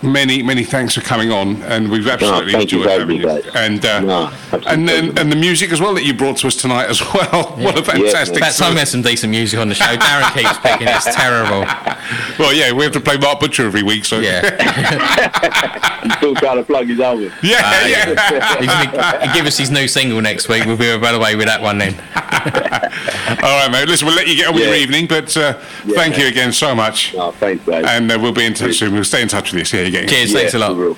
many, many thanks for coming on, and we've absolutely thank you enjoyed having having you. And uh, No, and then and the music as well that you brought to us tonight as well. what a fantastic! About time we had some decent music on the show. Darren keeps picking. It's terrible. well, yeah, we have to play Mark Butcher every week, so Yeah. Still trying to plug his album. yeah, Uh, yeah. He's gonna he'll give us his new single next week. We'll be well away with that one then. All right, mate. Listen, we'll let you get on with your evening, but uh, thank you again so much. No, thanks, guys. And uh, we'll be in touch soon. We'll stay in touch with you. See how on. Cheers. Thanks a lot.